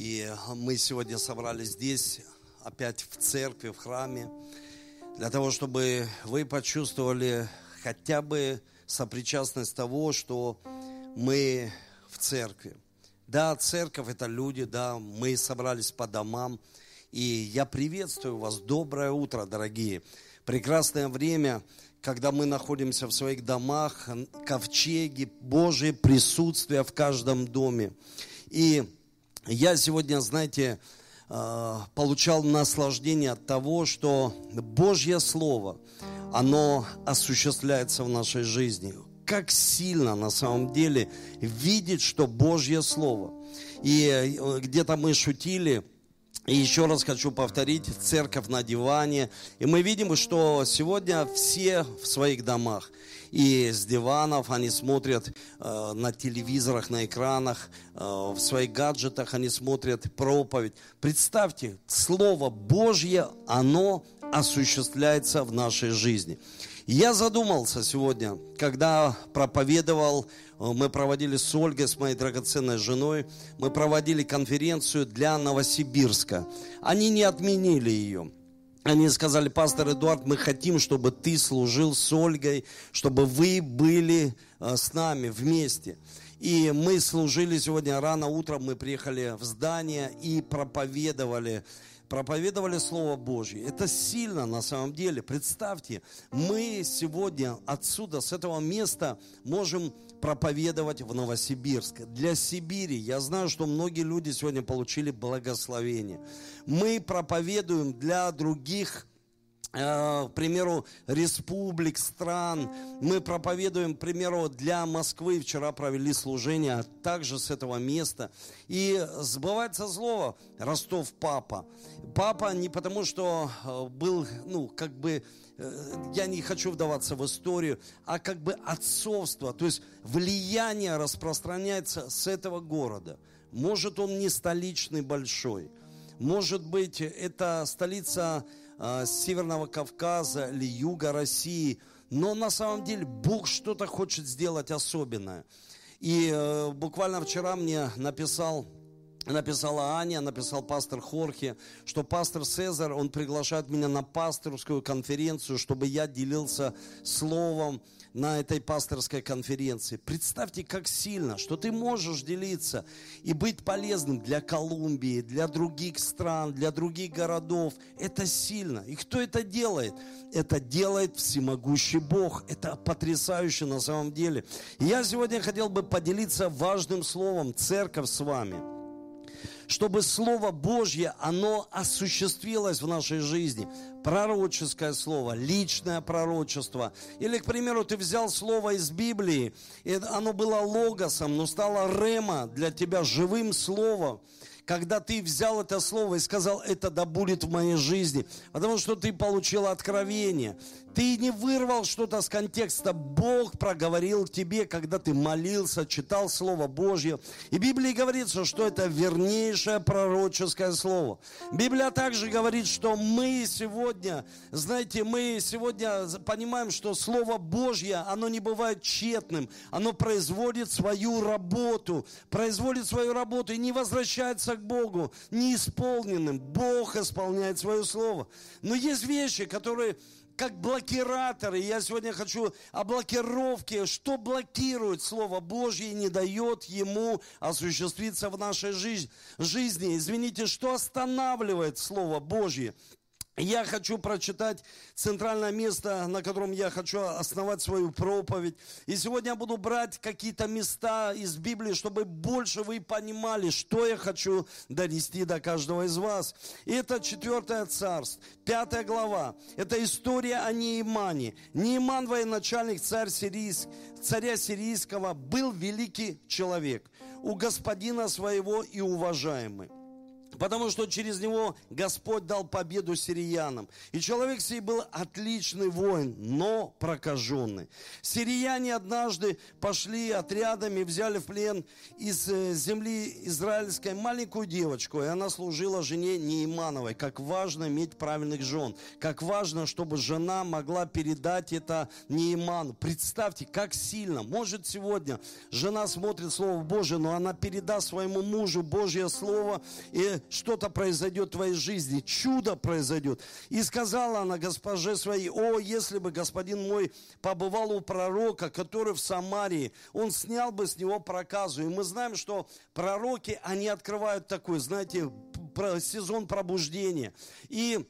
И мы сегодня собрались здесь, опять в церкви, в храме, для того, чтобы вы почувствовали хотя бы сопричастность того, что мы в церкви. Да, церковь – это люди, да, мы собрались по домам. И я приветствую вас. Доброе утро, дорогие. Прекрасное время, когда мы находимся в своих домах, ковчеги, Божие присутствие в каждом доме. И я сегодня, знаете, э, получал наслаждение от того, что Божье Слово, оно осуществляется в нашей жизни. Как сильно на самом деле видеть, что Божье Слово. И э, где-то мы шутили, и еще раз хочу повторить, церковь на диване. И мы видим, что сегодня все в своих домах. И с диванов они смотрят э, на телевизорах, на экранах, э, в своих гаджетах они смотрят проповедь. Представьте, Слово Божье, оно осуществляется в нашей жизни. Я задумался сегодня, когда проповедовал, э, мы проводили с Ольгой, с моей драгоценной женой, мы проводили конференцию для Новосибирска. Они не отменили ее. Они сказали, пастор Эдуард, мы хотим, чтобы ты служил с Ольгой, чтобы вы были э, с нами вместе. И мы служили сегодня рано утром, мы приехали в здание и проповедовали проповедовали Слово Божье. Это сильно на самом деле. Представьте, мы сегодня отсюда, с этого места, можем проповедовать в Новосибирск. Для Сибири, я знаю, что многие люди сегодня получили благословение. Мы проповедуем для других к примеру, республик, стран. Мы проповедуем, к примеру, для Москвы. Вчера провели служение а также с этого места. И сбывается слово Ростов папа. Папа не потому, что э, был, ну, как бы, э, я не хочу вдаваться в историю, а как бы отцовство, то есть влияние распространяется с этого города. Может, он не столичный большой, может быть, это столица э, Северного Кавказа или Юга России, но на самом деле Бог что-то хочет сделать особенное. И э, буквально вчера мне написал написала Аня, написал пастор Хорхе, что пастор Цезарь, он приглашает меня на пасторскую конференцию, чтобы я делился словом на этой пасторской конференции. Представьте, как сильно, что ты можешь делиться и быть полезным для Колумбии, для других стран, для других городов. Это сильно. И кто это делает? Это делает всемогущий Бог. Это потрясающе на самом деле. И я сегодня хотел бы поделиться важным словом «Церковь» с вами чтобы Слово Божье, оно осуществилось в нашей жизни. Пророческое слово, личное пророчество. Или, к примеру, ты взял слово из Библии, и оно было логосом, но стало рема для тебя живым словом когда ты взял это слово и сказал, это да будет в моей жизни, потому что ты получил откровение. Ты не вырвал что-то с контекста. Бог проговорил тебе, когда ты молился, читал Слово Божье. И в Библии говорится, что это вернейшее пророческое слово. Библия также говорит, что мы сегодня, знаете, мы сегодня понимаем, что Слово Божье, оно не бывает тщетным. Оно производит свою работу, производит свою работу и не возвращается к Богу неисполненным. Бог исполняет свое слово. Но есть вещи, которые как блокираторы. Я сегодня хочу о блокировке, что блокирует Слово Божье и не дает ему осуществиться в нашей жизни. Извините, что останавливает Слово Божье? Я хочу прочитать центральное место, на котором я хочу основать свою проповедь. И сегодня я буду брать какие-то места из Библии, чтобы больше вы понимали, что я хочу донести до каждого из вас. И это четвертое царство, пятая глава. Это история о Неимане. Неиман, военачальник царь сирийск, царя сирийского, был великий человек, у господина своего и уважаемый. Потому что через него Господь дал победу сириянам. И человек сей был отличный воин, но прокаженный. Сирияне однажды пошли отрядами, взяли в плен из э, земли израильской маленькую девочку, и она служила жене Неимановой. Как важно иметь правильных жен. Как важно, чтобы жена могла передать это Неиману. Представьте, как сильно. Может сегодня жена смотрит Слово Божие, но она передаст своему мужу Божье Слово, и что-то произойдет в твоей жизни, чудо произойдет. И сказала она госпоже своей, о, если бы господин мой побывал у пророка, который в Самарии, он снял бы с него проказу. И мы знаем, что пророки, они открывают такой, знаете, сезон пробуждения. И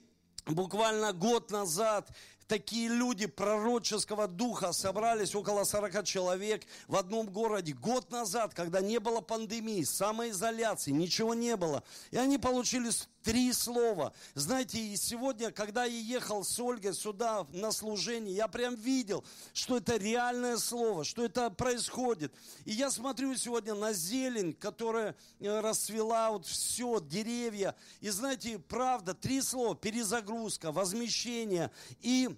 буквально год назад такие люди пророческого духа собрались, около 40 человек в одном городе год назад, когда не было пандемии, самоизоляции, ничего не было. И они получили три слова. Знаете, и сегодня, когда я ехал с Ольгой сюда на служение, я прям видел, что это реальное слово, что это происходит. И я смотрю сегодня на зелень, которая э, расцвела, вот все, деревья. И знаете, правда, три слова, перезагрузка, возмещение и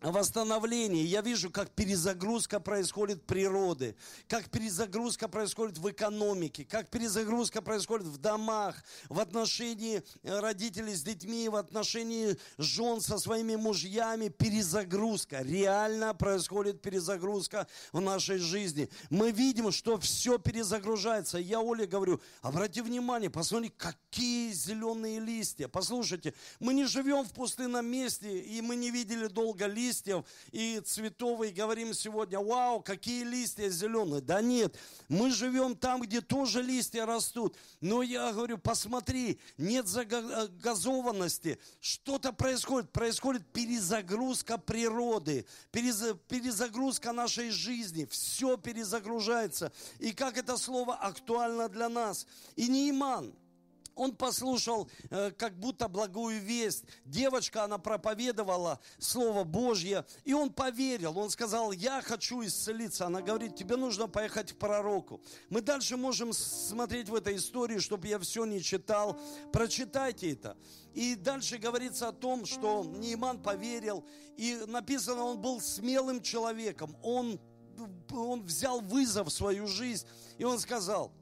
восстановление. Я вижу, как перезагрузка происходит природы, как перезагрузка происходит в экономике, как перезагрузка происходит в домах, в отношении э, родителей с детьми, в отношении жен со своими мужьями. Перезагрузка. Реально происходит перезагрузка в нашей жизни. Мы видим, что все перезагружается. Я Оле говорю, обрати внимание, посмотри, какие зеленые листья. Послушайте, мы не живем в пустынном месте, и мы не видели долго листья листьев и цветов, и говорим сегодня, вау, какие листья зеленые. Да нет, мы живем там, где тоже листья растут. Но я говорю, посмотри, нет загазованности, что-то происходит, происходит перезагрузка природы, перезагрузка нашей жизни, все перезагружается. И как это слово актуально для нас. И не иман он послушал э, как будто благую весть. Девочка, она проповедовала Слово Божье, и он поверил. Он сказал, я хочу исцелиться. Она говорит, тебе нужно поехать к пророку. Мы дальше можем смотреть в этой истории, чтобы я все не читал. Прочитайте это. И дальше говорится о том, что Нейман поверил, и написано, он был смелым человеком. Он, он взял вызов в свою жизнь, и он сказал,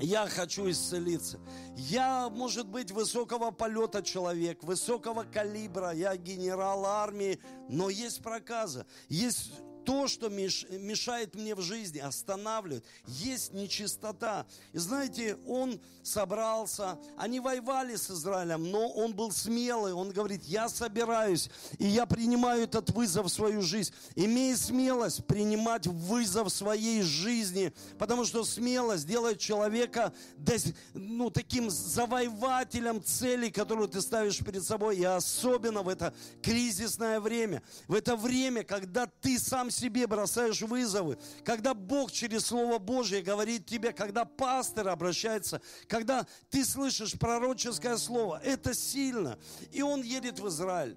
я хочу исцелиться. Я, может быть, высокого полета человек, высокого калибра, я генерал армии, но есть проказа, есть то, что мешает мне в жизни, останавливает. Есть нечистота. И знаете, он собрался, они воевали с Израилем, но он был смелый. Он говорит, я собираюсь, и я принимаю этот вызов в свою жизнь. Имея смелость принимать вызов своей жизни, потому что смелость делает человека ну, таким завоевателем целей, которую ты ставишь перед собой. И особенно в это кризисное время, в это время, когда ты сам себе бросаешь вызовы, когда Бог через Слово Божье говорит тебе, когда пастор обращается, когда ты слышишь пророческое слово, это сильно. И он едет в Израиль.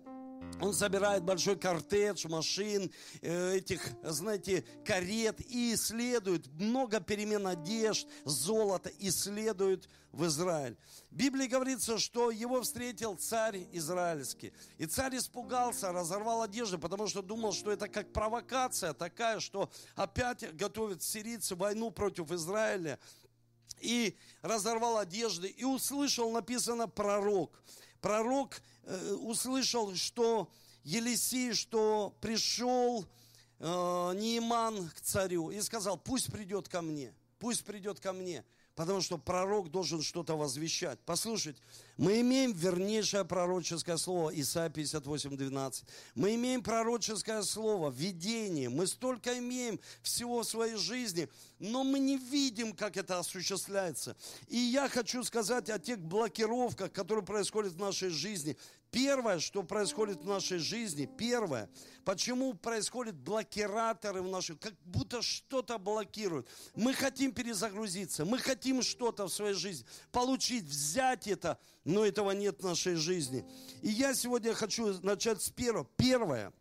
Он собирает большой кортедж машин, э, этих, знаете, карет и исследует много перемен одежд, золота, исследует в Израиль. В Библии говорится, что его встретил царь израильский. И царь испугался, разорвал одежду, потому что думал, что это как провокация такая, что опять готовят сирийцы войну против Израиля. И разорвал одежды, и услышал, написано, пророк. Пророк услышал, что Елисей, что пришел э, Неиман к царю и сказал, пусть придет ко мне, пусть придет ко мне. Потому что пророк должен что-то возвещать. Послушайте, мы имеем вернейшее пророческое слово, Исайя 58, 12. Мы имеем пророческое слово, видение. Мы столько имеем всего в своей жизни, но мы не видим, как это осуществляется. И я хочу сказать о тех блокировках, которые происходят в нашей жизни. Первое, что происходит в нашей жизни, первое, почему происходят блокираторы в нашей, как будто что-то блокируют. Мы хотим перезагрузиться, мы хотим что-то в своей жизни получить, взять это, но этого нет в нашей жизни. И я сегодня хочу начать с первого. Первое,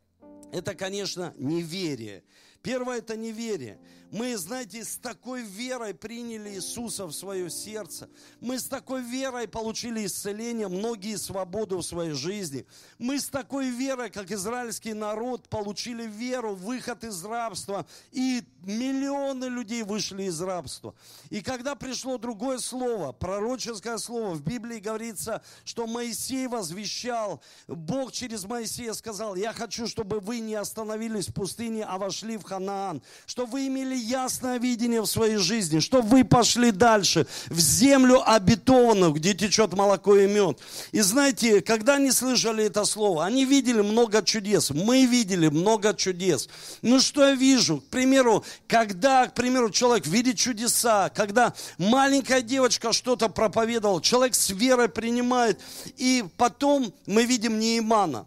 это, конечно, неверие. Первое – это неверие. Мы, знаете, с такой верой приняли Иисуса в свое сердце. Мы с такой верой получили исцеление, многие свободу в своей жизни. Мы с такой верой, как израильский народ, получили веру, выход из рабства. И миллионы людей вышли из рабства. И когда пришло другое слово, пророческое слово, в Библии говорится, что Моисей возвещал, Бог через Моисея сказал, я хочу, чтобы вы не остановились в пустыне, а вошли в Ханаан, что вы имели ясное видение в своей жизни, что вы пошли дальше, в землю обетованную, где течет молоко и мед. И знаете, когда они слышали это слово, они видели много чудес. Мы видели много чудес. Ну что я вижу? К примеру, когда, к примеру, человек видит чудеса, когда маленькая девочка что-то проповедовала, человек с верой принимает, и потом мы видим Неимана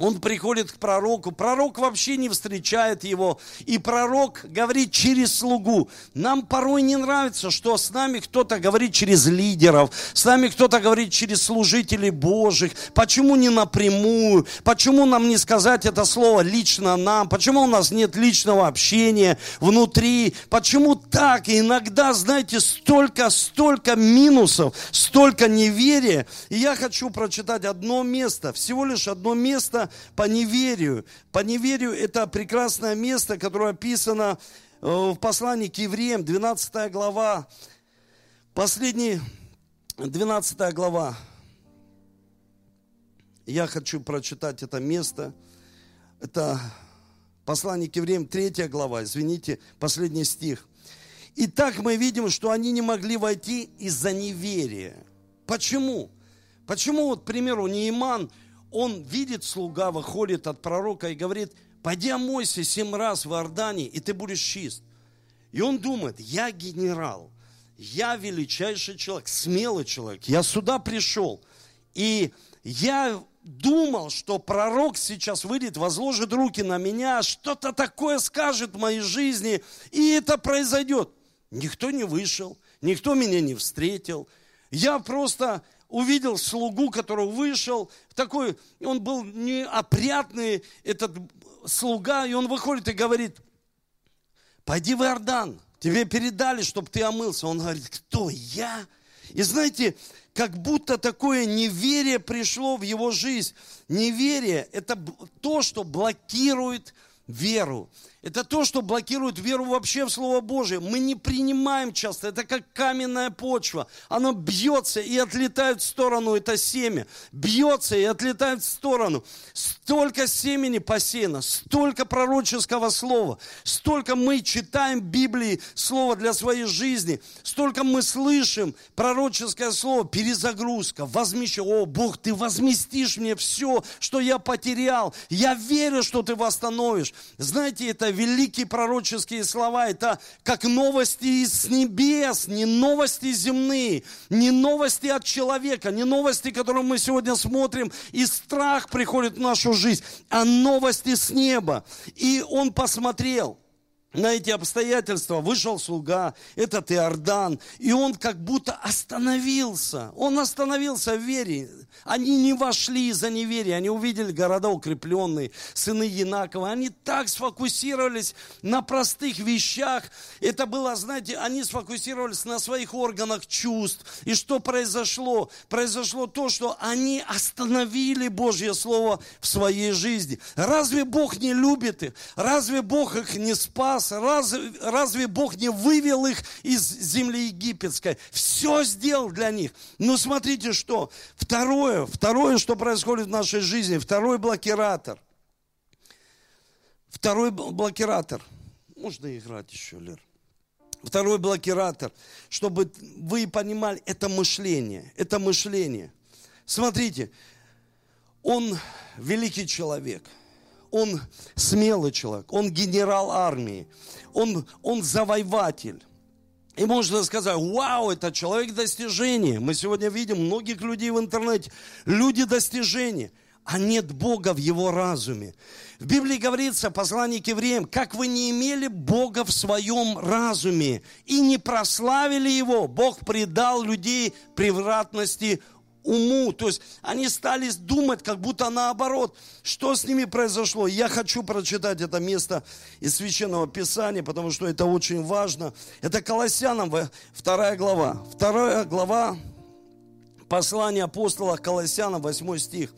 он приходит к пророку, пророк вообще не встречает его, и пророк говорит через слугу. Нам порой не нравится, что с нами кто-то говорит через лидеров, с нами кто-то говорит через служителей Божьих. Почему не напрямую? Почему нам не сказать это слово лично нам? Почему у нас нет личного общения внутри? Почему так? И иногда, знаете, столько, столько минусов, столько неверия. И я хочу прочитать одно место, всего лишь одно место, по неверию. По неверию это прекрасное место, которое описано э, в послании к евреям, 12 глава, последний, 12 глава. Я хочу прочитать это место. Это послание к евреям, 3 глава, извините, последний стих. Итак, мы видим, что они не могли войти из-за неверия. Почему? Почему, вот, к примеру, Неиман, он видит, слуга выходит от пророка и говорит, пойди омойся семь раз в Иордане, и ты будешь чист. И он думает, я генерал, я величайший человек, смелый человек, я сюда пришел. И я думал, что пророк сейчас выйдет, возложит руки на меня, что-то такое скажет в моей жизни, и это произойдет. Никто не вышел, никто меня не встретил. Я просто увидел слугу, который вышел, такой, он был неопрятный, этот слуга, и он выходит и говорит, пойди в Иордан, тебе передали, чтобы ты омылся. Он говорит, кто, я? И знаете, как будто такое неверие пришло в его жизнь. Неверие – это то, что блокирует веру. Это то, что блокирует веру вообще в Слово Божие. Мы не принимаем часто. Это как каменная почва. Оно бьется и отлетает в сторону, это семя. Бьется и отлетает в сторону. Столько семени посеяно, столько пророческого слова, столько мы читаем Библии слово для своей жизни, столько мы слышим пророческое слово, перезагрузка, возмещение. О, Бог, ты возместишь мне все, что я потерял. Я верю, что ты восстановишь. Знаете, это великие пророческие слова, это как новости из небес, не новости земные, не новости от человека, не новости, которые мы сегодня смотрим, и страх приходит в нашу жизнь, а новости с неба. И он посмотрел – на эти обстоятельства вышел слуга, этот Иордан, и он как будто остановился. Он остановился в вере. Они не вошли из-за неверия, они увидели города укрепленные, сыны Янакова. Они так сфокусировались на простых вещах. Это было, знаете, они сфокусировались на своих органах чувств. И что произошло? Произошло то, что они остановили Божье Слово в своей жизни. Разве Бог не любит их? Разве Бог их не спас? Спас? Разве, разве Бог не вывел их из земли египетской? Все сделал для них. Но смотрите, что. Второе, второе, что происходит в нашей жизни, второй блокиратор. Второй блокиратор. Можно играть еще, Лер. Второй блокиратор, чтобы вы понимали, это мышление. Это мышление. Смотрите, он великий человек – он смелый человек, он генерал армии, он, он завоеватель. И можно сказать, вау, это человек достижения. Мы сегодня видим многих людей в интернете, люди достижения, а нет Бога в его разуме. В Библии говорится, послание к евреям, как вы не имели Бога в своем разуме и не прославили Его, Бог предал людей превратности уму. То есть они стали думать, как будто наоборот, что с ними произошло. Я хочу прочитать это место из Священного Писания, потому что это очень важно. Это Колоссянам, вторая глава. Вторая глава послание апостола Колоссянам, 8 стих.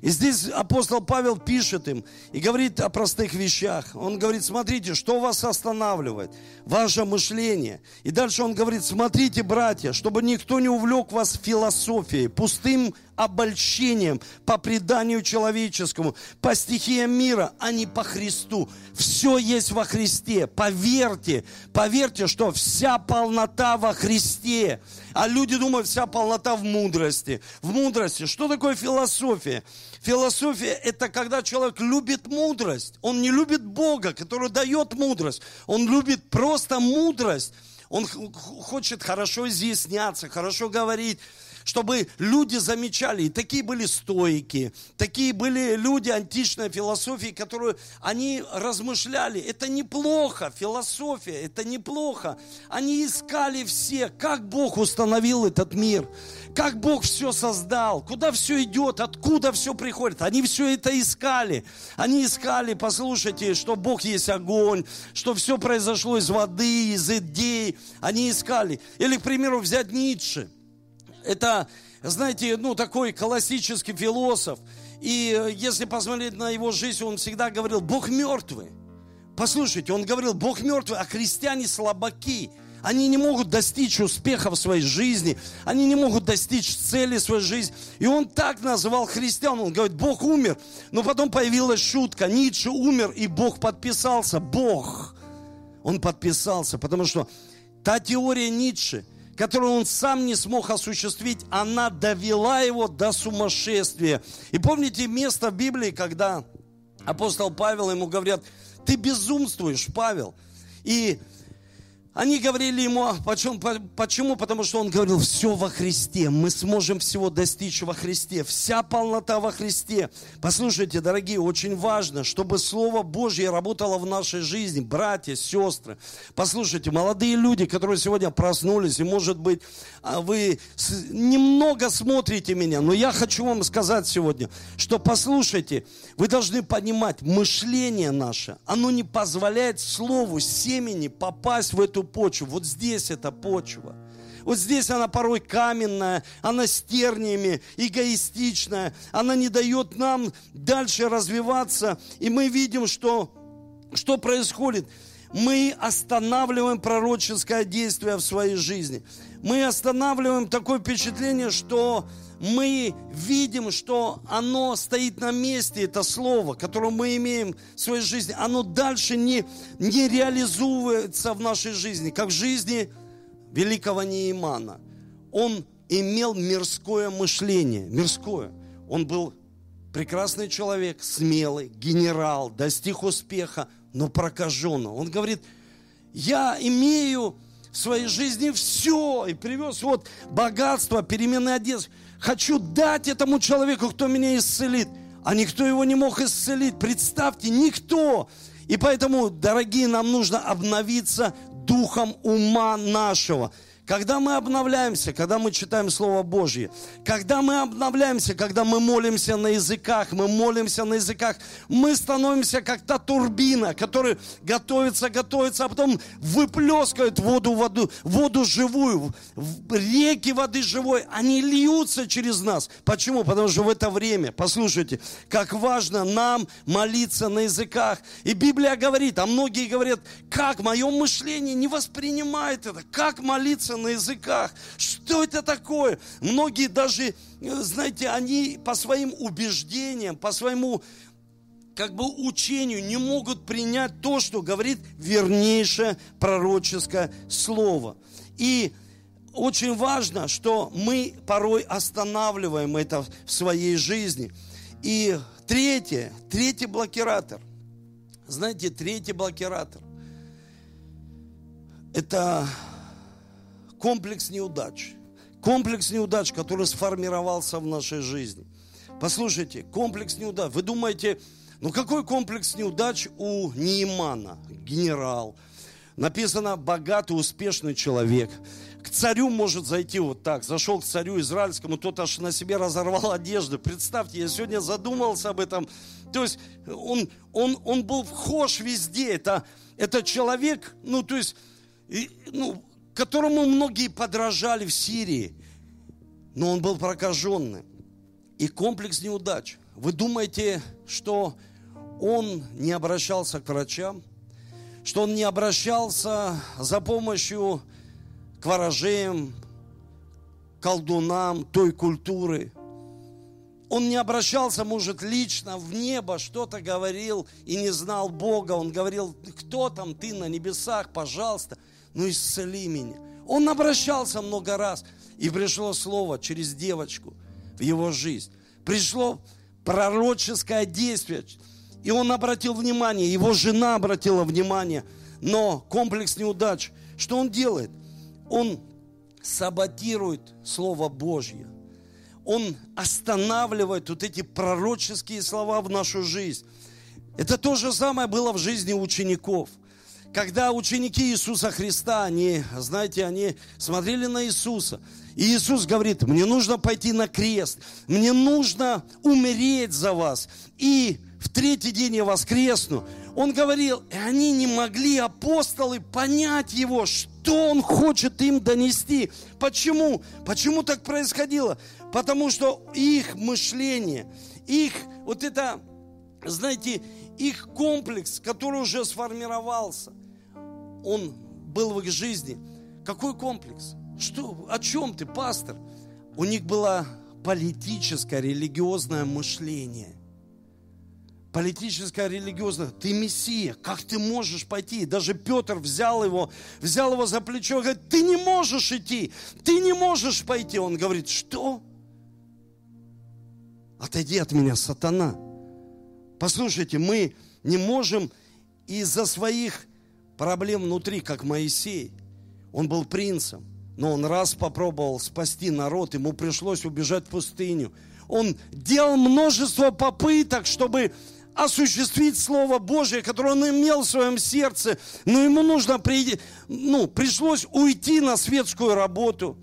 И здесь апостол Павел пишет им и говорит о простых вещах. Он говорит, смотрите, что вас останавливает? Ваше мышление. И дальше он говорит, смотрите, братья, чтобы никто не увлек вас философией, пустым обольщением по преданию человеческому, по стихиям мира, а не по Христу. Все есть во Христе. Поверьте, поверьте, что вся полнота во Христе. А люди думают, вся полнота в мудрости. В мудрости. Что такое философия? Философия – это когда человек любит мудрость. Он не любит Бога, который дает мудрость. Он любит просто мудрость. Он хочет хорошо изъясняться, хорошо говорить чтобы люди замечали. И такие были стойки, такие были люди античной философии, которые они размышляли. Это неплохо, философия, это неплохо. Они искали все, как Бог установил этот мир, как Бог все создал, куда все идет, откуда все приходит. Они все это искали. Они искали, послушайте, что Бог есть огонь, что все произошло из воды, из идей. Они искали. Или, к примеру, взять Ницше – это, знаете, ну, такой классический философ. И э, если посмотреть на его жизнь, он всегда говорил, Бог мертвый. Послушайте, он говорил, Бог мертвый, а христиане слабаки. Они не могут достичь успеха в своей жизни. Они не могут достичь цели в своей жизни. И он так называл христиан. Он говорит, Бог умер. Но потом появилась шутка. Ницше умер, и Бог подписался. Бог. Он подписался, потому что та теория Ницше – которую он сам не смог осуществить, она довела его до сумасшествия. И помните место в Библии, когда апостол Павел ему говорят, ты безумствуешь, Павел. И они говорили ему, «А почему? почему? Потому что он говорил, все во Христе, мы сможем всего достичь во Христе, вся полнота во Христе. Послушайте, дорогие, очень важно, чтобы Слово Божье работало в нашей жизни, братья, сестры. Послушайте, молодые люди, которые сегодня проснулись, и может быть а, вы немного смотрите меня, но я хочу вам сказать сегодня, что послушайте, вы должны понимать, мышление наше, оно не позволяет Слову, семени попасть в эту почву. Вот здесь эта почва. Вот здесь она порой каменная, она с эгоистичная, она не дает нам дальше развиваться. И мы видим, что, что происходит. Мы останавливаем пророческое действие в своей жизни. Мы останавливаем такое впечатление, что мы видим, что оно стоит на месте, это слово, которое мы имеем в своей жизни, оно дальше не, не реализуется в нашей жизни, как в жизни великого Неимана. Он имел мирское мышление, мирское. Он был прекрасный человек, смелый, генерал, достиг успеха, но прокаженный. Он говорит, я имею в своей жизни все, и привез вот богатство, переменный одежды хочу дать этому человеку, кто меня исцелит. А никто его не мог исцелить. Представьте, никто. И поэтому, дорогие, нам нужно обновиться духом ума нашего. Когда мы обновляемся, когда мы читаем Слово Божье, когда мы обновляемся, когда мы молимся на языках, мы молимся на языках, мы становимся как та турбина, которая готовится, готовится, а потом выплескивает воду, воду, воду живую, реки воды живой, они льются через нас. Почему? Потому что в это время, послушайте, как важно нам молиться на языках. И Библия говорит, а многие говорят, как мое мышление не воспринимает это, как молиться на языках. Что это такое? Многие даже, знаете, они по своим убеждениям, по своему как бы учению не могут принять то, что говорит вернейшее пророческое слово. И очень важно, что мы порой останавливаем это в своей жизни. И третье, третий блокиратор. Знаете, третий блокиратор. Это комплекс неудач. Комплекс неудач, который сформировался в нашей жизни. Послушайте, комплекс неудач. Вы думаете, ну какой комплекс неудач у Неймана, генерал? Написано, богатый, успешный человек. царю может зайти вот так. Зашел к царю израильскому, тот аж на себе разорвал одежду. Представьте, я сегодня задумался об этом. То есть он, он, он был вхож везде. Это, это человек, ну то есть, ну, которому многие подражали в Сирии. Но он был прокаженный. И комплекс неудач. Вы думаете, что он не обращался к врачам? Что он не обращался за помощью к ворожеям, колдунам той культуры. Он не обращался, может, лично в небо, что-то говорил и не знал Бога. Он говорил, кто там ты на небесах, пожалуйста, ну исцели меня. Он обращался много раз. И пришло слово через девочку в его жизнь. Пришло пророческое действие. И он обратил внимание, его жена обратила внимание. Но комплекс неудач, что он делает? он саботирует Слово Божье. Он останавливает вот эти пророческие слова в нашу жизнь. Это то же самое было в жизни учеников. Когда ученики Иисуса Христа, они, знаете, они смотрели на Иисуса. И Иисус говорит, мне нужно пойти на крест, мне нужно умереть за вас. И в третий день я воскресну. Он говорил, и они не могли, апостолы, понять его, что он хочет им донести. Почему? Почему так происходило? Потому что их мышление, их вот это, знаете, их комплекс, который уже сформировался, он был в их жизни. Какой комплекс? Что, о чем ты, пастор? У них было политическое, религиозное мышление политическое, религиозное. Ты Мессия, как ты можешь пойти? Даже Петр взял его, взял его за плечо и говорит, ты не можешь идти, ты не можешь пойти. Он говорит, что? Отойди от меня, сатана. Послушайте, мы не можем из-за своих проблем внутри, как Моисей. Он был принцем, но он раз попробовал спасти народ, ему пришлось убежать в пустыню. Он делал множество попыток, чтобы осуществить Слово Божье, которое он имел в своем сердце, но ему нужно, при, ну, пришлось уйти на светскую работу,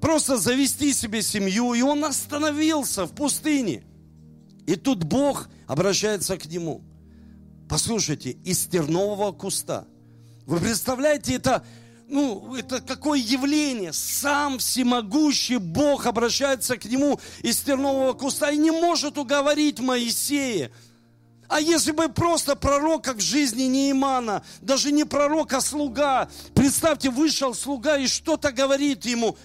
просто завести себе семью, и он остановился в пустыне. И тут Бог обращается к нему. Послушайте, из тернового куста. Вы представляете, это, ну, это какое явление? Сам всемогущий Бог обращается к нему из тернового куста и не может уговорить Моисея – а если бы просто пророк, как в жизни Неимана, даже не пророк, а слуга, представьте, вышел слуга и что-то говорит ему.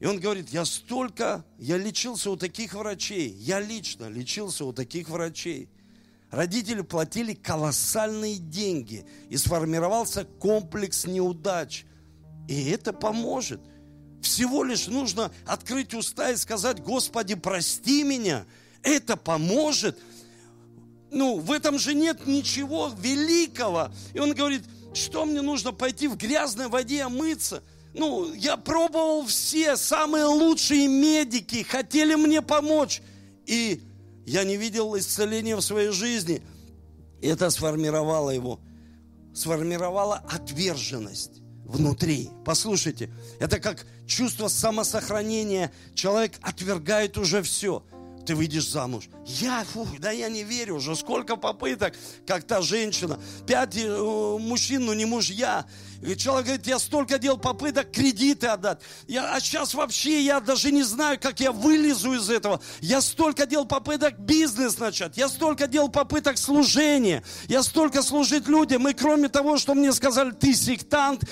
И он говорит, я столько, я лечился у таких врачей, я лично лечился у таких врачей. Родители платили колоссальные деньги, и сформировался комплекс неудач. И это поможет. Всего лишь нужно открыть уста и сказать, Господи, прости меня. Это поможет – ну, в этом же нет ничего великого. И он говорит, что мне нужно пойти в грязной воде омыться? Ну, я пробовал все, самые лучшие медики хотели мне помочь. И я не видел исцеления в своей жизни. И это сформировало его. Сформировало отверженность внутри. Послушайте, это как чувство самосохранения. Человек отвергает уже все ты выйдешь замуж. Я, фу, да я не верю уже, сколько попыток, как та женщина. Пять э, мужчин, но не мужья. И человек говорит, я столько делал попыток кредиты отдать. Я, а сейчас вообще я даже не знаю, как я вылезу из этого. Я столько делал попыток бизнес начать. Я столько делал попыток служения. Я столько служить людям. И кроме того, что мне сказали, ты сектант,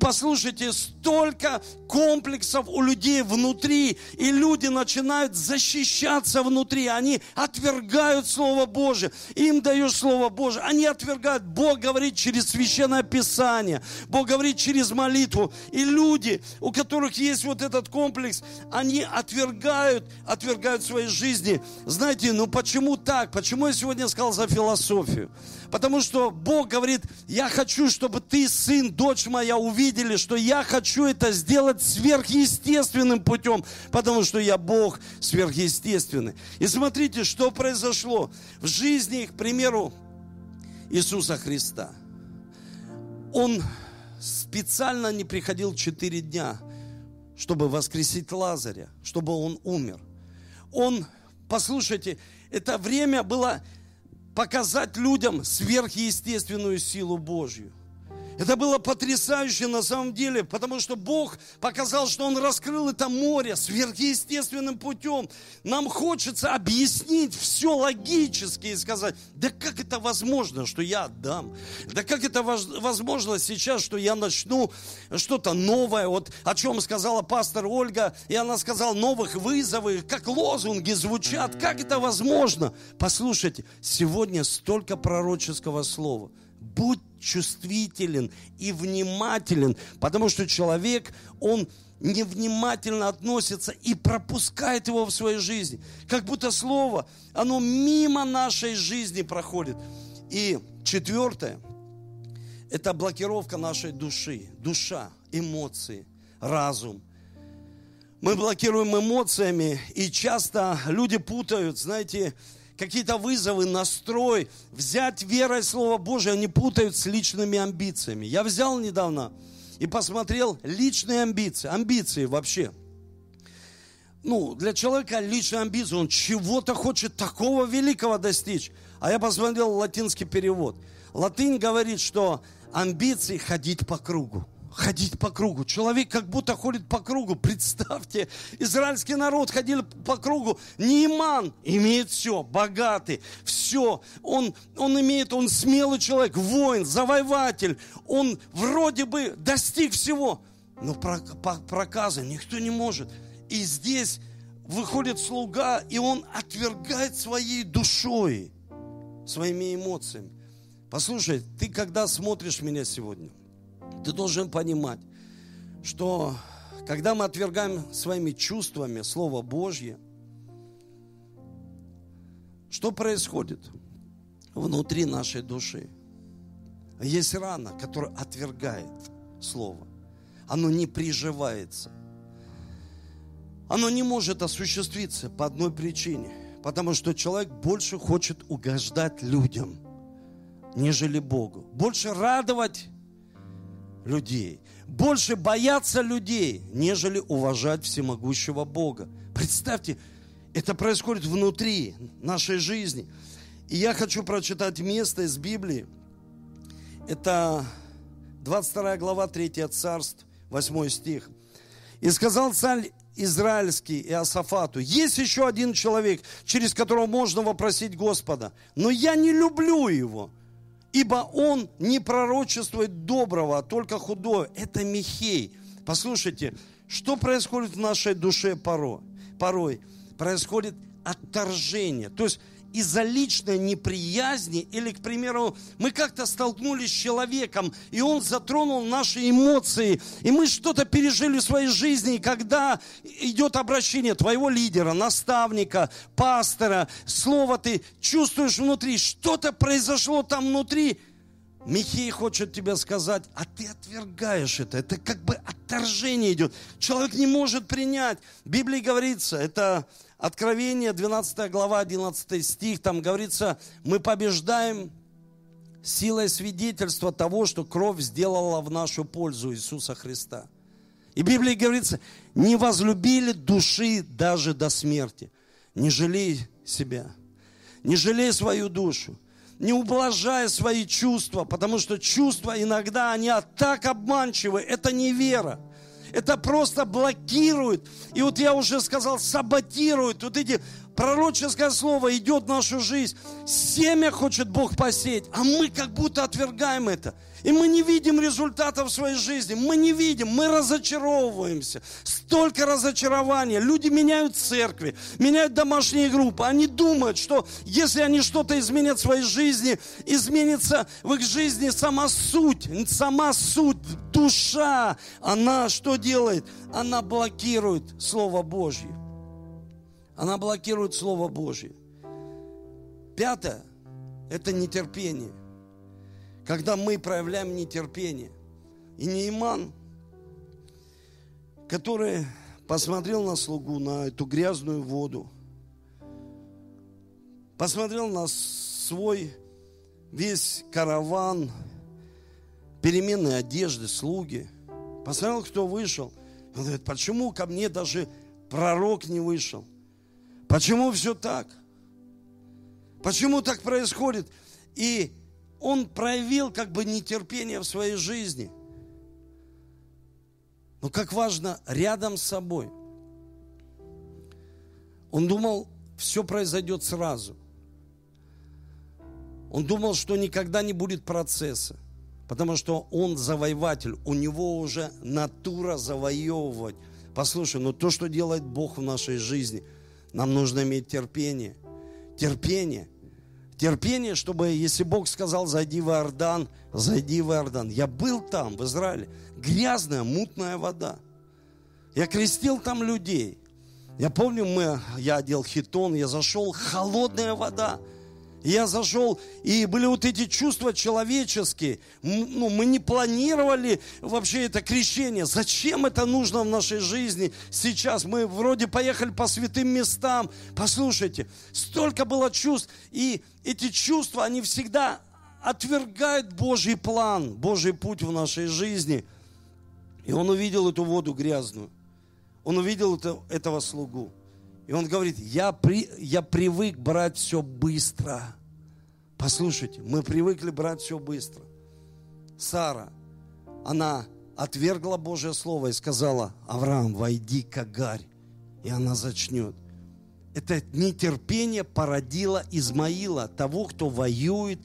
послушайте, столько комплексов у людей внутри. И люди начинают защищаться внутри. Они отвергают Слово Божие. Им даешь Слово Божие. Они отвергают. Бог говорит через Священное Писание. Бог говорит через молитву. И люди, у которых есть вот этот комплекс, они отвергают, отвергают своей жизни. Знаете, ну почему так? Почему я сегодня сказал за философию? Потому что Бог говорит, я хочу, чтобы ты, сын, дочь моя, увидели, что я хочу это сделать сверхъестественным путем, потому что я Бог сверхъестественный. И смотрите, что произошло в жизни, к примеру, Иисуса Христа. Он специально не приходил четыре дня, чтобы воскресить Лазаря, чтобы он умер. Он, послушайте, это время было показать людям сверхъестественную силу Божью – это было потрясающе на самом деле, потому что Бог показал, что Он раскрыл это море сверхъестественным путем. Нам хочется объяснить все логически и сказать, да как это возможно, что я отдам? Да как это возможно сейчас, что я начну что-то новое? Вот о чем сказала пастор Ольга, и она сказала, новых вызовы, как лозунги звучат. Как это возможно? Послушайте, сегодня столько пророческого слова. Будь чувствителен и внимателен, потому что человек, он невнимательно относится и пропускает его в своей жизни. Как будто слово, оно мимо нашей жизни проходит. И четвертое, это блокировка нашей души. Душа, эмоции, разум. Мы блокируем эмоциями, и часто люди путают, знаете, какие-то вызовы, настрой, взять верой Слово Божие, они путают с личными амбициями. Я взял недавно и посмотрел личные амбиции, амбиции вообще. Ну, для человека личные амбиции, он чего-то хочет такого великого достичь. А я посмотрел латинский перевод. Латынь говорит, что амбиции ходить по кругу ходить по кругу. Человек как будто ходит по кругу. Представьте, израильский народ ходил по кругу. Нейман имеет все, богатый, все. Он, он имеет, он смелый человек, воин, завоеватель. Он вроде бы достиг всего. Но проказа никто не может. И здесь выходит слуга, и он отвергает своей душой, своими эмоциями. Послушай, ты когда смотришь меня сегодня – ты должен понимать, что когда мы отвергаем своими чувствами Слово Божье, что происходит внутри нашей души? Есть рана, которая отвергает Слово. Оно не приживается. Оно не может осуществиться по одной причине. Потому что человек больше хочет угождать людям, нежели Богу. Больше радовать людей. Больше бояться людей, нежели уважать всемогущего Бога. Представьте, это происходит внутри нашей жизни. И я хочу прочитать место из Библии. Это 22 глава 3 царств, 8 стих. «И сказал царь израильский Иосафату, есть еще один человек, через которого можно вопросить Господа, но я не люблю его, Ибо он не пророчествует доброго, а только худое. Это Михей. Послушайте, что происходит в нашей душе порой? Порой происходит отторжение. То есть из-за личной неприязни или, к примеру, мы как-то столкнулись с человеком, и он затронул наши эмоции, и мы что-то пережили в своей жизни, и когда идет обращение твоего лидера, наставника, пастора, слово ты чувствуешь внутри, что-то произошло там внутри, Михей хочет тебе сказать, а ты отвергаешь это. Это как бы отторжение идет. Человек не может принять. В Библии говорится, это Откровение, 12 глава, 11 стих, там говорится, мы побеждаем силой свидетельства того, что кровь сделала в нашу пользу Иисуса Христа. И в Библии говорится, не возлюбили души даже до смерти. Не жалей себя, не жалей свою душу, не ублажая свои чувства, потому что чувства иногда, они так обманчивы, это не вера это просто блокирует. И вот я уже сказал, саботирует. Вот эти пророческое слово идет в нашу жизнь. Семя хочет Бог посеять, а мы как будто отвергаем это. И мы не видим результатов в своей жизни. Мы не видим, мы разочаровываемся. Столько разочарования. Люди меняют церкви, меняют домашние группы. Они думают, что если они что-то изменят в своей жизни, изменится в их жизни сама суть. Сама суть, душа. Она что делает? Она блокирует Слово Божье. Она блокирует Слово Божье. Пятое – это нетерпение – когда мы проявляем нетерпение. И Нейман, который посмотрел на слугу, на эту грязную воду, посмотрел на свой весь караван, переменные одежды, слуги. Посмотрел, кто вышел. Он говорит, почему ко мне даже пророк не вышел? Почему все так? Почему так происходит? И он проявил как бы нетерпение в своей жизни. Но как важно рядом с собой. Он думал, все произойдет сразу. Он думал, что никогда не будет процесса, потому что он завоеватель, у него уже натура завоевывать. Послушай, но то, что делает Бог в нашей жизни, нам нужно иметь терпение. Терпение. Терпение, чтобы, если Бог сказал, зайди в Иордан, зайди в Иордан. Я был там, в Израиле. Грязная, мутная вода. Я крестил там людей. Я помню, мы, я одел хитон, я зашел, холодная вода. Я зашел, и были вот эти чувства человеческие. Ну, мы не планировали вообще это крещение. Зачем это нужно в нашей жизни сейчас? Мы вроде поехали по святым местам. Послушайте, столько было чувств. И эти чувства, они всегда отвергают Божий план, Божий путь в нашей жизни. И он увидел эту воду грязную. Он увидел это, этого слугу. И он говорит, я, при, я привык брать все быстро. Послушайте, мы привыкли брать все быстро. Сара, она отвергла Божье Слово и сказала, Авраам, войди к Агарь, и она зачнет. Это нетерпение породило Измаила, того, кто воюет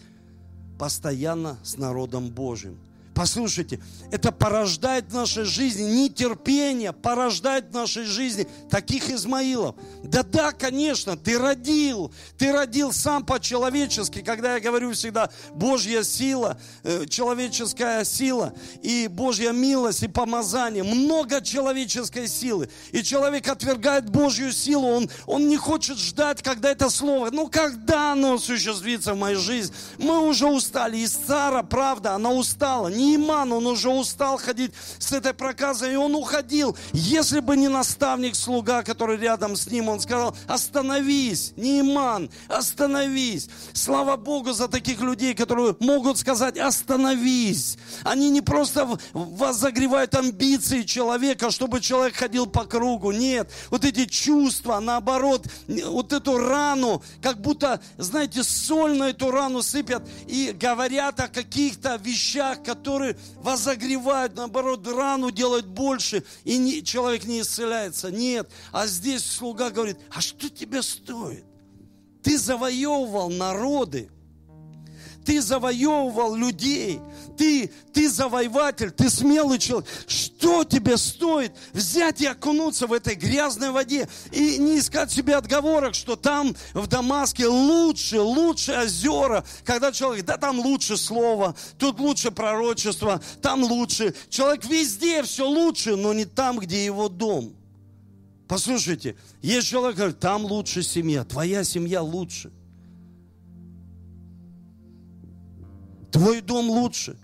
постоянно с народом Божьим. Послушайте, это порождает в нашей жизни нетерпение, порождает в нашей жизни таких Измаилов. Да-да, конечно, ты родил, ты родил сам по-человечески, когда я говорю всегда Божья сила, э, человеческая сила и Божья милость и помазание, много человеческой силы. И человек отвергает Божью силу, он, он не хочет ждать, когда это слово, ну когда оно осуществится в моей жизни. Мы уже устали, и Сара, правда, она устала, не Нейман, он уже устал ходить с этой проказой, и он уходил. Если бы не наставник, слуга, который рядом с ним, он сказал, остановись, Нейман, остановись. Слава Богу за таких людей, которые могут сказать, остановись. Они не просто вас загревают амбиции человека, чтобы человек ходил по кругу. Нет, вот эти чувства, наоборот, вот эту рану, как будто, знаете, соль на эту рану сыпят и говорят о каких-то вещах, которые которые возогревают, наоборот, рану делают больше, и не, человек не исцеляется. Нет. А здесь слуга говорит, а что тебе стоит? Ты завоевывал народы, ты завоевывал людей, ты, ты завоеватель, ты смелый человек. Что тебе стоит взять и окунуться в этой грязной воде и не искать себе отговорок, что там в Дамаске лучше, лучше озера, когда человек, да там лучше слово, тут лучше пророчество, там лучше. Человек везде все лучше, но не там, где его дом. Послушайте, есть человек, говорит, там лучше семья, твоя семья лучше. Твой дом лучше.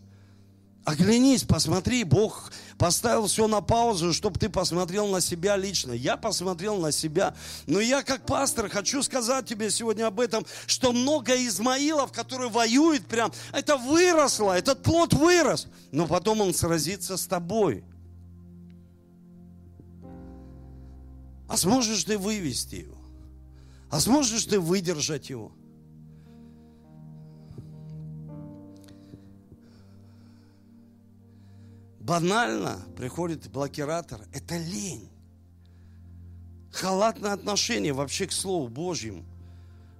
Оглянись, посмотри, Бог поставил все на паузу, чтобы ты посмотрел на себя лично. Я посмотрел на себя. Но я как пастор хочу сказать тебе сегодня об этом, что много Измаилов, которые воюют прям, это выросло, этот плод вырос. Но потом он сразится с тобой. А сможешь ты вывести его? А сможешь ты выдержать его? Банально приходит блокиратор. Это лень. Халатное отношение вообще к Слову Божьему.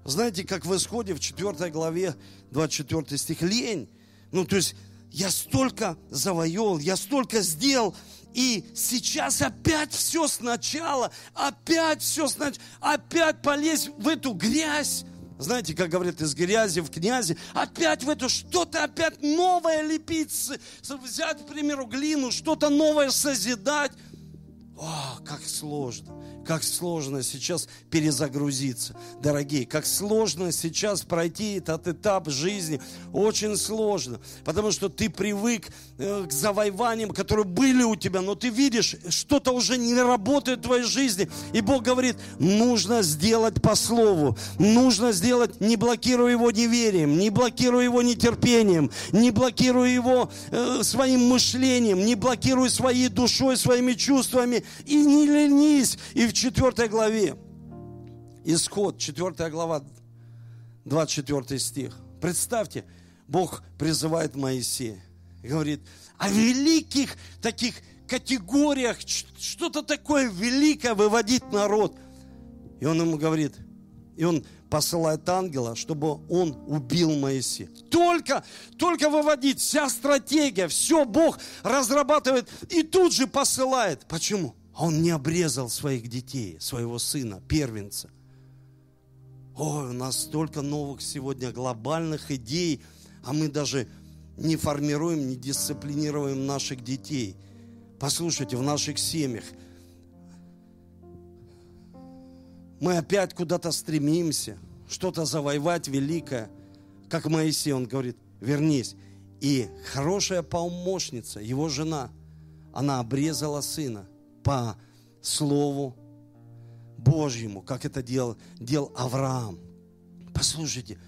Знаете, как в исходе в 4 главе 24 стих. Лень. Ну, то есть, я столько завоевал, я столько сделал, и сейчас опять все сначала, опять все сначала, опять полезть в эту грязь, знаете, как говорят, из грязи в князи, опять в это что-то опять новое лепить, взять, к примеру, глину, что-то новое созидать. О, как сложно, как сложно сейчас перезагрузиться, дорогие, как сложно сейчас пройти этот этап жизни, очень сложно, потому что ты привык э, к завоеваниям, которые были у тебя, но ты видишь, что-то уже не работает в твоей жизни, и Бог говорит, нужно сделать по слову, нужно сделать, не блокируя его неверием, не блокируя его нетерпением, не блокируя его э, своим мышлением, не блокируя своей душой, своими чувствами, и не ленись. И в 4 главе, исход, 4 глава, 24 стих. Представьте, Бог призывает Моисея говорит о великих таких категориях, что-то такое великое выводить народ. И он ему говорит, и он посылает ангела, чтобы он убил Моисея. Только, только выводить, вся стратегия, все Бог разрабатывает и тут же посылает. Почему? А он не обрезал своих детей, своего сына, первенца. Ой, у нас столько новых сегодня глобальных идей, а мы даже не формируем, не дисциплинируем наших детей. Послушайте, в наших семьях мы опять куда-то стремимся, что-то завоевать великое. Как Моисей, он говорит, вернись. И хорошая помощница, его жена, она обрезала сына – по Слову Божьему, как это делал, делал Авраам. Послушайте,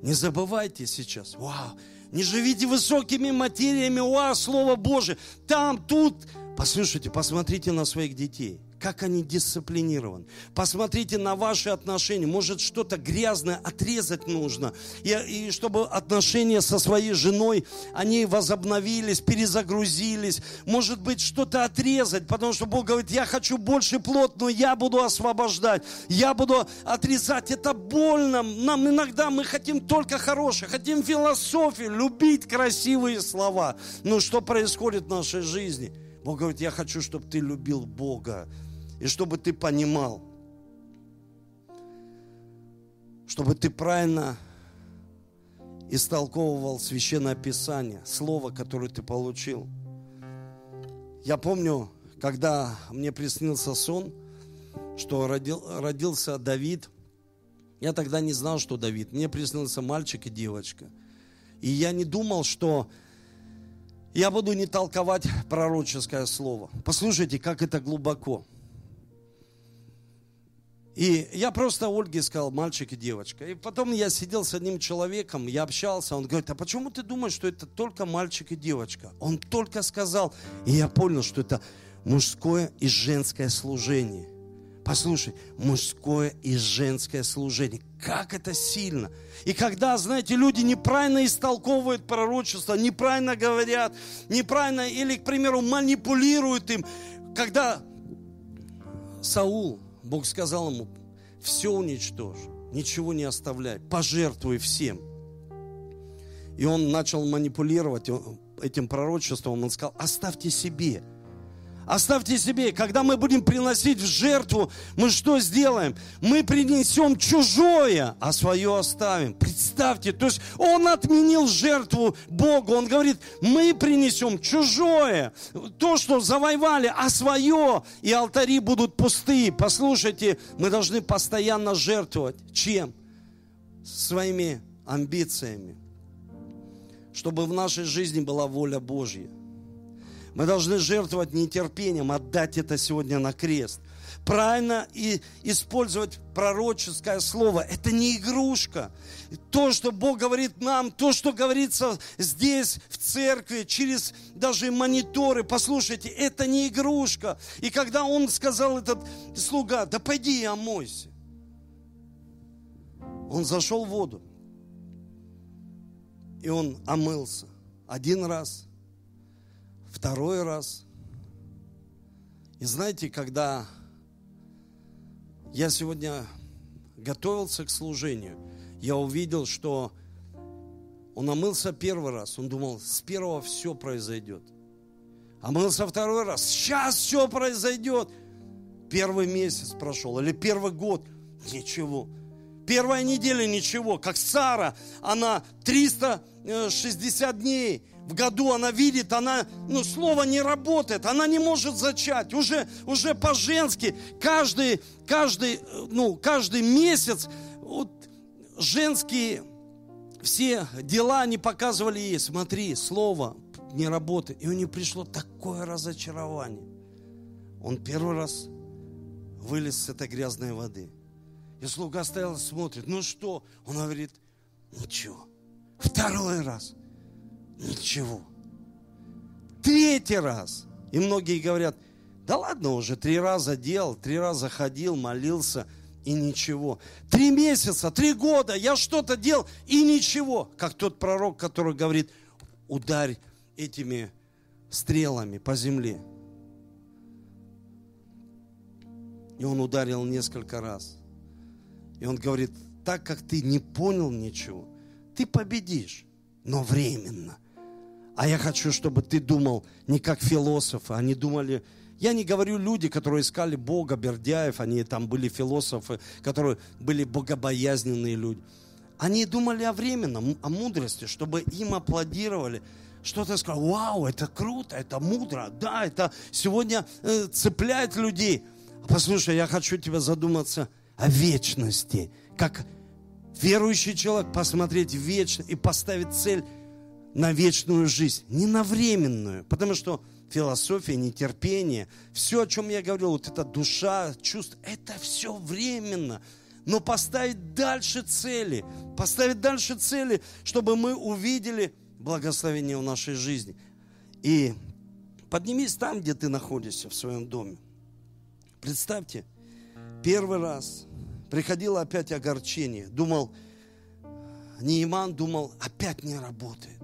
не забывайте сейчас, вау, не живите высокими материями, вау, Слово Божие, там, тут. Послушайте, посмотрите на своих детей как они дисциплинированы. Посмотрите на ваши отношения. Может, что-то грязное отрезать нужно. И, и чтобы отношения со своей женой, они возобновились, перезагрузились. Может быть, что-то отрезать, потому что Бог говорит, я хочу больше плод, но я буду освобождать. Я буду отрезать. Это больно. Нам иногда мы хотим только хорошее, хотим философию, любить красивые слова. Но что происходит в нашей жизни? Бог говорит, я хочу, чтобы ты любил Бога и чтобы ты понимал, чтобы ты правильно истолковывал Священное Писание, Слово, которое ты получил. Я помню, когда мне приснился сон, что родил, родился Давид, я тогда не знал, что Давид. Мне приснился мальчик и девочка. И я не думал, что я буду не толковать пророческое слово. Послушайте, как это глубоко. И я просто Ольге сказал, мальчик и девочка. И потом я сидел с одним человеком, я общался, он говорит, а почему ты думаешь, что это только мальчик и девочка? Он только сказал, и я понял, что это мужское и женское служение. Послушай, мужское и женское служение. Как это сильно. И когда, знаете, люди неправильно истолковывают пророчество, неправильно говорят, неправильно или, к примеру, манипулируют им, когда Саул, Бог сказал ему, все уничтожь, ничего не оставляй, пожертвуй всем. И он начал манипулировать этим пророчеством, он сказал, оставьте себе – Оставьте себе, когда мы будем приносить в жертву, мы что сделаем? Мы принесем чужое, а свое оставим. Представьте, то есть он отменил жертву Богу. Он говорит, мы принесем чужое, то, что завоевали, а свое, и алтари будут пустые. Послушайте, мы должны постоянно жертвовать. Чем? Своими амбициями. Чтобы в нашей жизни была воля Божья. Мы должны жертвовать нетерпением, отдать это сегодня на крест. Правильно и использовать пророческое слово. Это не игрушка. То, что Бог говорит нам, то, что говорится здесь, в церкви, через даже мониторы, послушайте, это не игрушка. И когда он сказал, этот слуга, да пойди и омойся. Он зашел в воду. И он омылся. Один раз, второй раз. И знаете, когда я сегодня готовился к служению, я увидел, что он омылся первый раз. Он думал, с первого все произойдет. Омылся второй раз. Сейчас все произойдет. Первый месяц прошел или первый год. Ничего. Первая неделя ничего. Как Сара, она 360 дней в году она видит, она, ну, слово не работает, она не может зачать. Уже, уже по-женски каждый, каждый, ну, каждый месяц вот, женские все дела они показывали ей. Смотри, слово не работает. И у нее пришло такое разочарование. Он первый раз вылез с этой грязной воды. И слуга стоял и смотрит, ну что? Он говорит, ничего. Второй раз. Ничего. Третий раз. И многие говорят, да ладно уже, три раза делал, три раза ходил, молился, и ничего. Три месяца, три года я что-то делал, и ничего. Как тот пророк, который говорит, ударь этими стрелами по земле. И он ударил несколько раз. И он говорит, так как ты не понял ничего, ты победишь, но временно. А я хочу, чтобы ты думал не как философы, они думали, я не говорю люди, которые искали Бога, Бердяев, они там были философы, которые были богобоязненные люди. Они думали о временном, о мудрости, чтобы им аплодировали, что-то сказал, вау, это круто, это мудро, да, это сегодня э, цепляет людей. Послушай, я хочу тебя задуматься о вечности, как верующий человек посмотреть вечно и поставить цель на вечную жизнь, не на временную, потому что философия, нетерпение, все, о чем я говорил, вот эта душа, чувство, это все временно. Но поставить дальше цели, поставить дальше цели, чтобы мы увидели благословение в нашей жизни. И поднимись там, где ты находишься, в своем доме. Представьте, первый раз приходило опять огорчение. Думал, Неиман думал, опять не работает.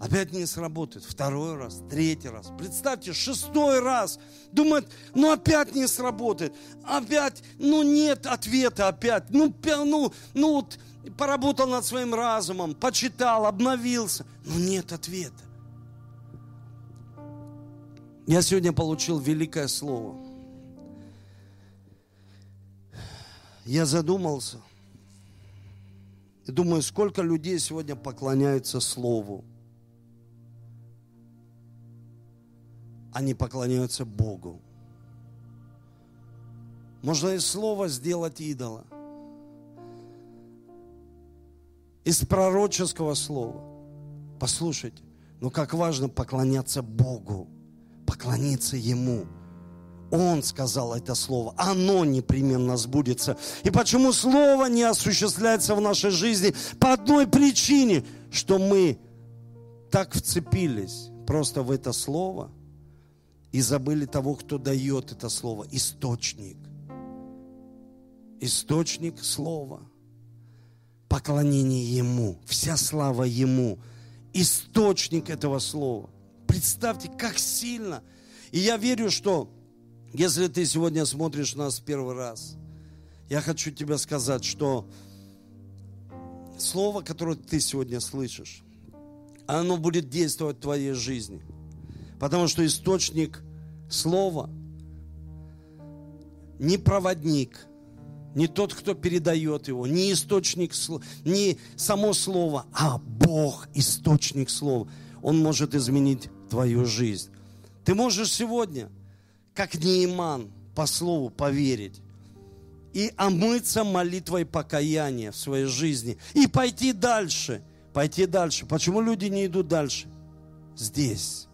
Опять не сработает. Второй раз, третий раз. Представьте, шестой раз. Думает, ну опять не сработает. Опять, ну нет ответа опять. Ну, ну, ну вот, поработал над своим разумом, почитал, обновился. Но нет ответа. Я сегодня получил великое слово. Я задумался. И думаю, сколько людей сегодня поклоняются Слову. Они поклоняются Богу. Можно из слова сделать идола. Из пророческого слова. Послушайте, но как важно поклоняться Богу, поклониться Ему. Он сказал это слово, оно непременно сбудется. И почему слово не осуществляется в нашей жизни? По одной причине, что мы так вцепились просто в это слово – и забыли того, кто дает это слово. Источник. Источник слова. Поклонение Ему. Вся слава Ему. Источник этого слова. Представьте, как сильно. И я верю, что если ты сегодня смотришь нас первый раз, я хочу тебе сказать, что слово, которое ты сегодня слышишь, оно будет действовать в твоей жизни – Потому что источник слова не проводник, не тот, кто передает его, не источник, не само слово, а Бог, источник слова. Он может изменить твою жизнь. Ты можешь сегодня, как Неиман, по слову поверить и омыться молитвой покаяния в своей жизни и пойти дальше, пойти дальше. Почему люди не идут дальше? Здесь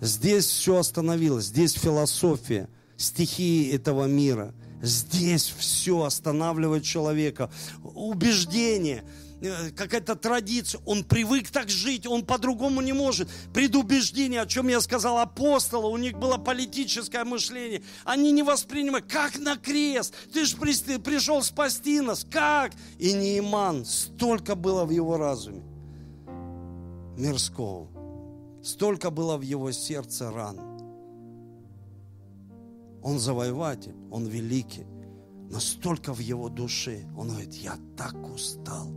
Здесь все остановилось, здесь философия, стихии этого мира. Здесь все останавливает человека. Убеждение, э, какая-то традиция. Он привык так жить, он по-другому не может. Предубеждение, о чем я сказал, апостолы, у них было политическое мышление. Они не воспринимают, как на крест. Ты же пришел спасти нас, как? И Неиман, столько было в его разуме мирского. Столько было в его сердце ран. Он завоеватель, он великий. Настолько в его душе. Он говорит, я так устал.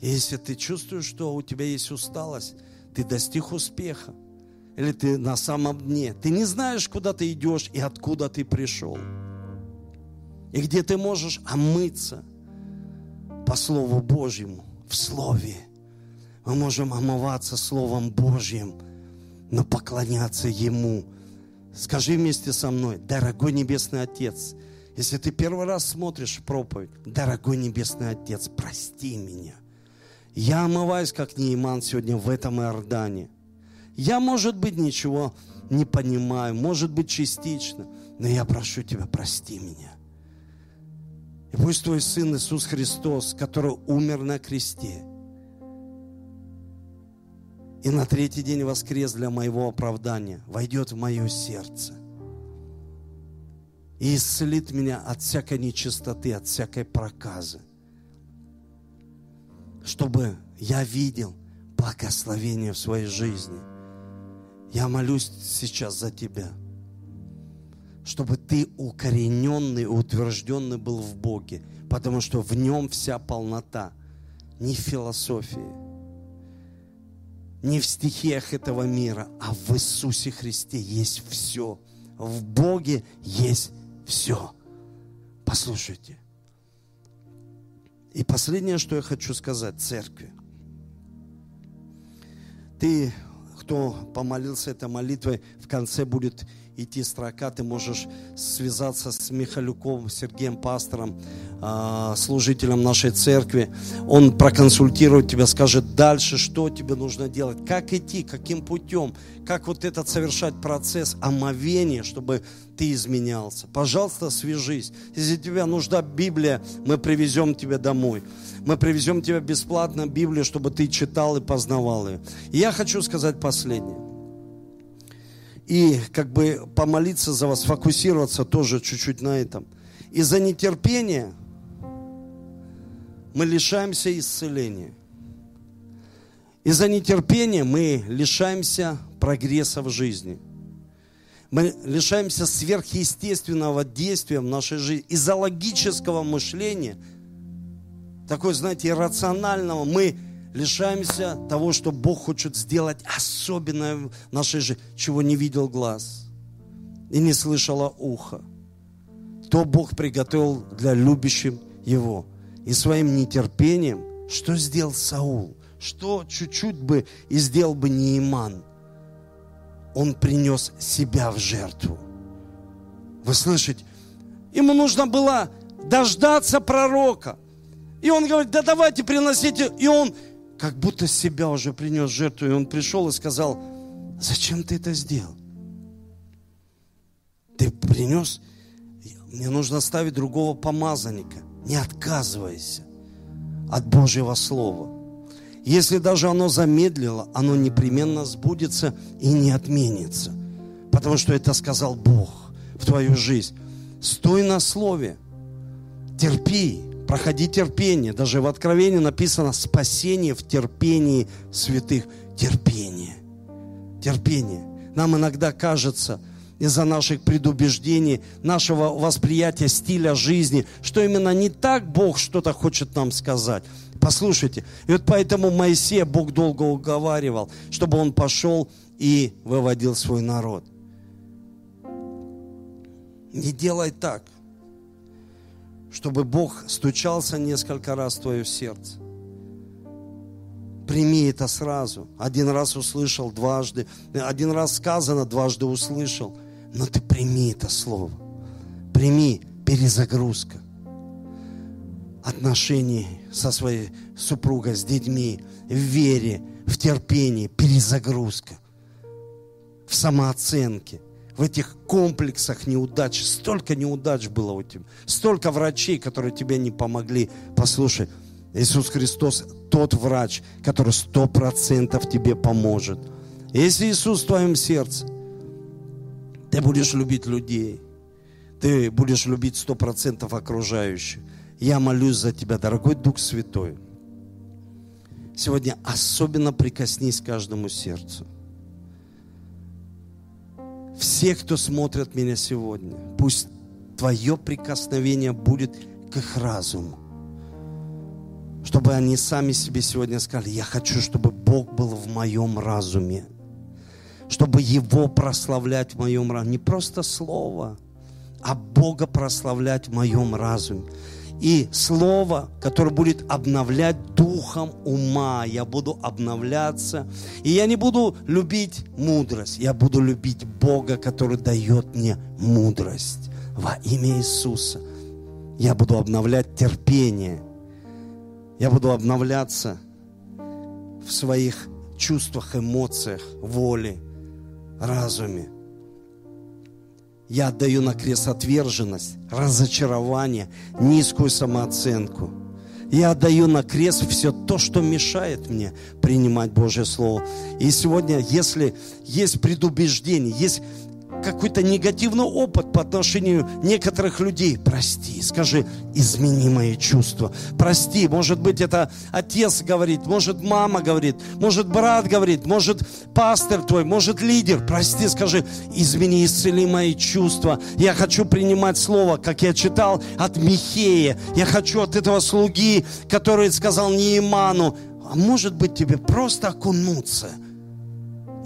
И если ты чувствуешь, что у тебя есть усталость, ты достиг успеха. Или ты на самом дне. Ты не знаешь, куда ты идешь и откуда ты пришел. И где ты можешь омыться по Слову Божьему, в Слове Мы можем омываться Словом Божьим, но поклоняться Ему. Скажи вместе со мной, дорогой Небесный Отец, если ты первый раз смотришь проповедь, дорогой Небесный Отец, прости меня. Я омываюсь, как Нейман сегодня в этом Иордане. Я, может быть, ничего не понимаю, может быть, частично, но я прошу Тебя, прости меня. И пусть Твой Сын Иисус Христос, который умер на кресте, и на третий день воскрес для моего оправдания, войдет в мое сердце. И исцелит меня от всякой нечистоты, от всякой проказы, чтобы я видел благословение в своей жизни. Я молюсь сейчас за тебя, чтобы ты укорененный, утвержденный был в Боге, потому что в нем вся полнота, не философии, не в стихиях этого мира, а в Иисусе Христе есть все. В Боге есть все. Послушайте. И последнее, что я хочу сказать церкви. Ты, кто помолился этой молитвой, в конце будет идти строка, ты можешь связаться с Михалюковым, Сергеем Пастором, а, служителем нашей церкви. Он проконсультирует тебя, скажет дальше, что тебе нужно делать, как идти, каким путем, как вот этот совершать процесс омовения, чтобы ты изменялся. Пожалуйста, свяжись. Если тебе нужна Библия, мы привезем тебя домой. Мы привезем тебе бесплатно Библию, чтобы ты читал и познавал ее. И я хочу сказать последнее и как бы помолиться за вас, фокусироваться тоже чуть-чуть на этом. Из-за нетерпения мы лишаемся исцеления. Из-за нетерпения мы лишаемся прогресса в жизни. Мы лишаемся сверхъестественного действия в нашей жизни. Из-за логического мышления, такой, знаете, иррационального, мы лишаемся того, что Бог хочет сделать особенное в нашей жизни, чего не видел глаз и не слышало ухо. То Бог приготовил для любящих Его. И своим нетерпением, что сделал Саул, что чуть-чуть бы и сделал бы Неиман, он принес себя в жертву. Вы слышите? Ему нужно было дождаться пророка. И он говорит, да давайте приносите. И он как будто себя уже принес жертву. И он пришел и сказал, зачем ты это сделал? Ты принес, мне нужно ставить другого помазанника. Не отказывайся от Божьего Слова. Если даже оно замедлило, оно непременно сбудется и не отменится. Потому что это сказал Бог в твою жизнь. Стой на слове, терпи, проходи терпение. Даже в Откровении написано спасение в терпении святых. Терпение. Терпение. Нам иногда кажется, из-за наших предубеждений, нашего восприятия стиля жизни, что именно не так Бог что-то хочет нам сказать. Послушайте, и вот поэтому Моисея Бог долго уговаривал, чтобы он пошел и выводил свой народ. Не делай так чтобы Бог стучался несколько раз в твое сердце. Прими это сразу. Один раз услышал, дважды. Один раз сказано, дважды услышал. Но ты прими это слово. Прими перезагрузка отношений со своей супругой, с детьми, в вере, в терпении, перезагрузка, в самооценке – в этих комплексах неудач. Столько неудач было у тебя. Столько врачей, которые тебе не помогли. Послушай, Иисус Христос тот врач, который сто процентов тебе поможет. Если Иисус в твоем сердце, ты будешь любить людей. Ты будешь любить сто процентов окружающих. Я молюсь за тебя, дорогой Дух Святой. Сегодня особенно прикоснись к каждому сердцу все, кто смотрят меня сегодня, пусть Твое прикосновение будет к их разуму. Чтобы они сами себе сегодня сказали, я хочу, чтобы Бог был в моем разуме. Чтобы Его прославлять в моем разуме. Не просто слово, а Бога прославлять в моем разуме. И слово, которое будет обновлять духом ума. Я буду обновляться. И я не буду любить мудрость. Я буду любить Бога, который дает мне мудрость. Во имя Иисуса. Я буду обновлять терпение. Я буду обновляться в своих чувствах, эмоциях, воле, разуме. Я отдаю на крест отверженность, разочарование, низкую самооценку. Я отдаю на крест все то, что мешает мне принимать Божье Слово. И сегодня, если есть предубеждение, есть какой-то негативный опыт по отношению некоторых людей, прости, скажи, измени мои чувства. Прости, может быть, это отец говорит, может, мама говорит, может, брат говорит, может, пастор твой, может, лидер. Прости, скажи, измени, исцели мои чувства. Я хочу принимать слово, как я читал от Михея. Я хочу от этого слуги, который сказал Неиману, а может быть, тебе просто окунуться –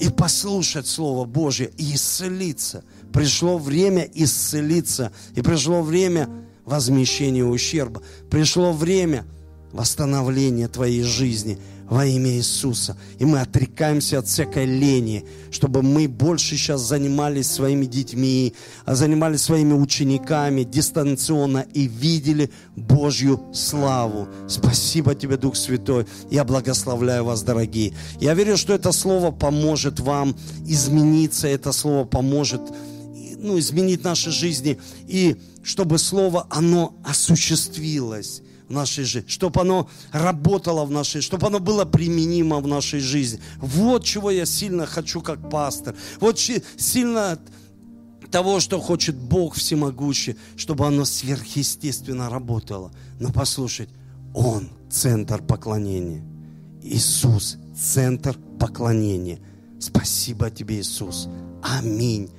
и послушать Слово Божье и исцелиться. Пришло время исцелиться, и пришло время возмещения ущерба. Пришло время восстановления твоей жизни – во имя Иисуса. И мы отрекаемся от всякой лени, чтобы мы больше сейчас занимались своими детьми, а занимались своими учениками дистанционно и видели Божью славу. Спасибо тебе, Дух Святой. Я благословляю вас, дорогие. Я верю, что это слово поможет вам измениться, это слово поможет ну, изменить наши жизни, и чтобы слово, оно осуществилось в нашей жизни, чтобы оно работало в нашей, чтобы оно было применимо в нашей жизни. Вот чего я сильно хочу как пастор. Вот сильно того, что хочет Бог всемогущий, чтобы оно сверхъестественно работало. Но послушать, Он центр поклонения. Иисус центр поклонения. Спасибо тебе, Иисус. Аминь.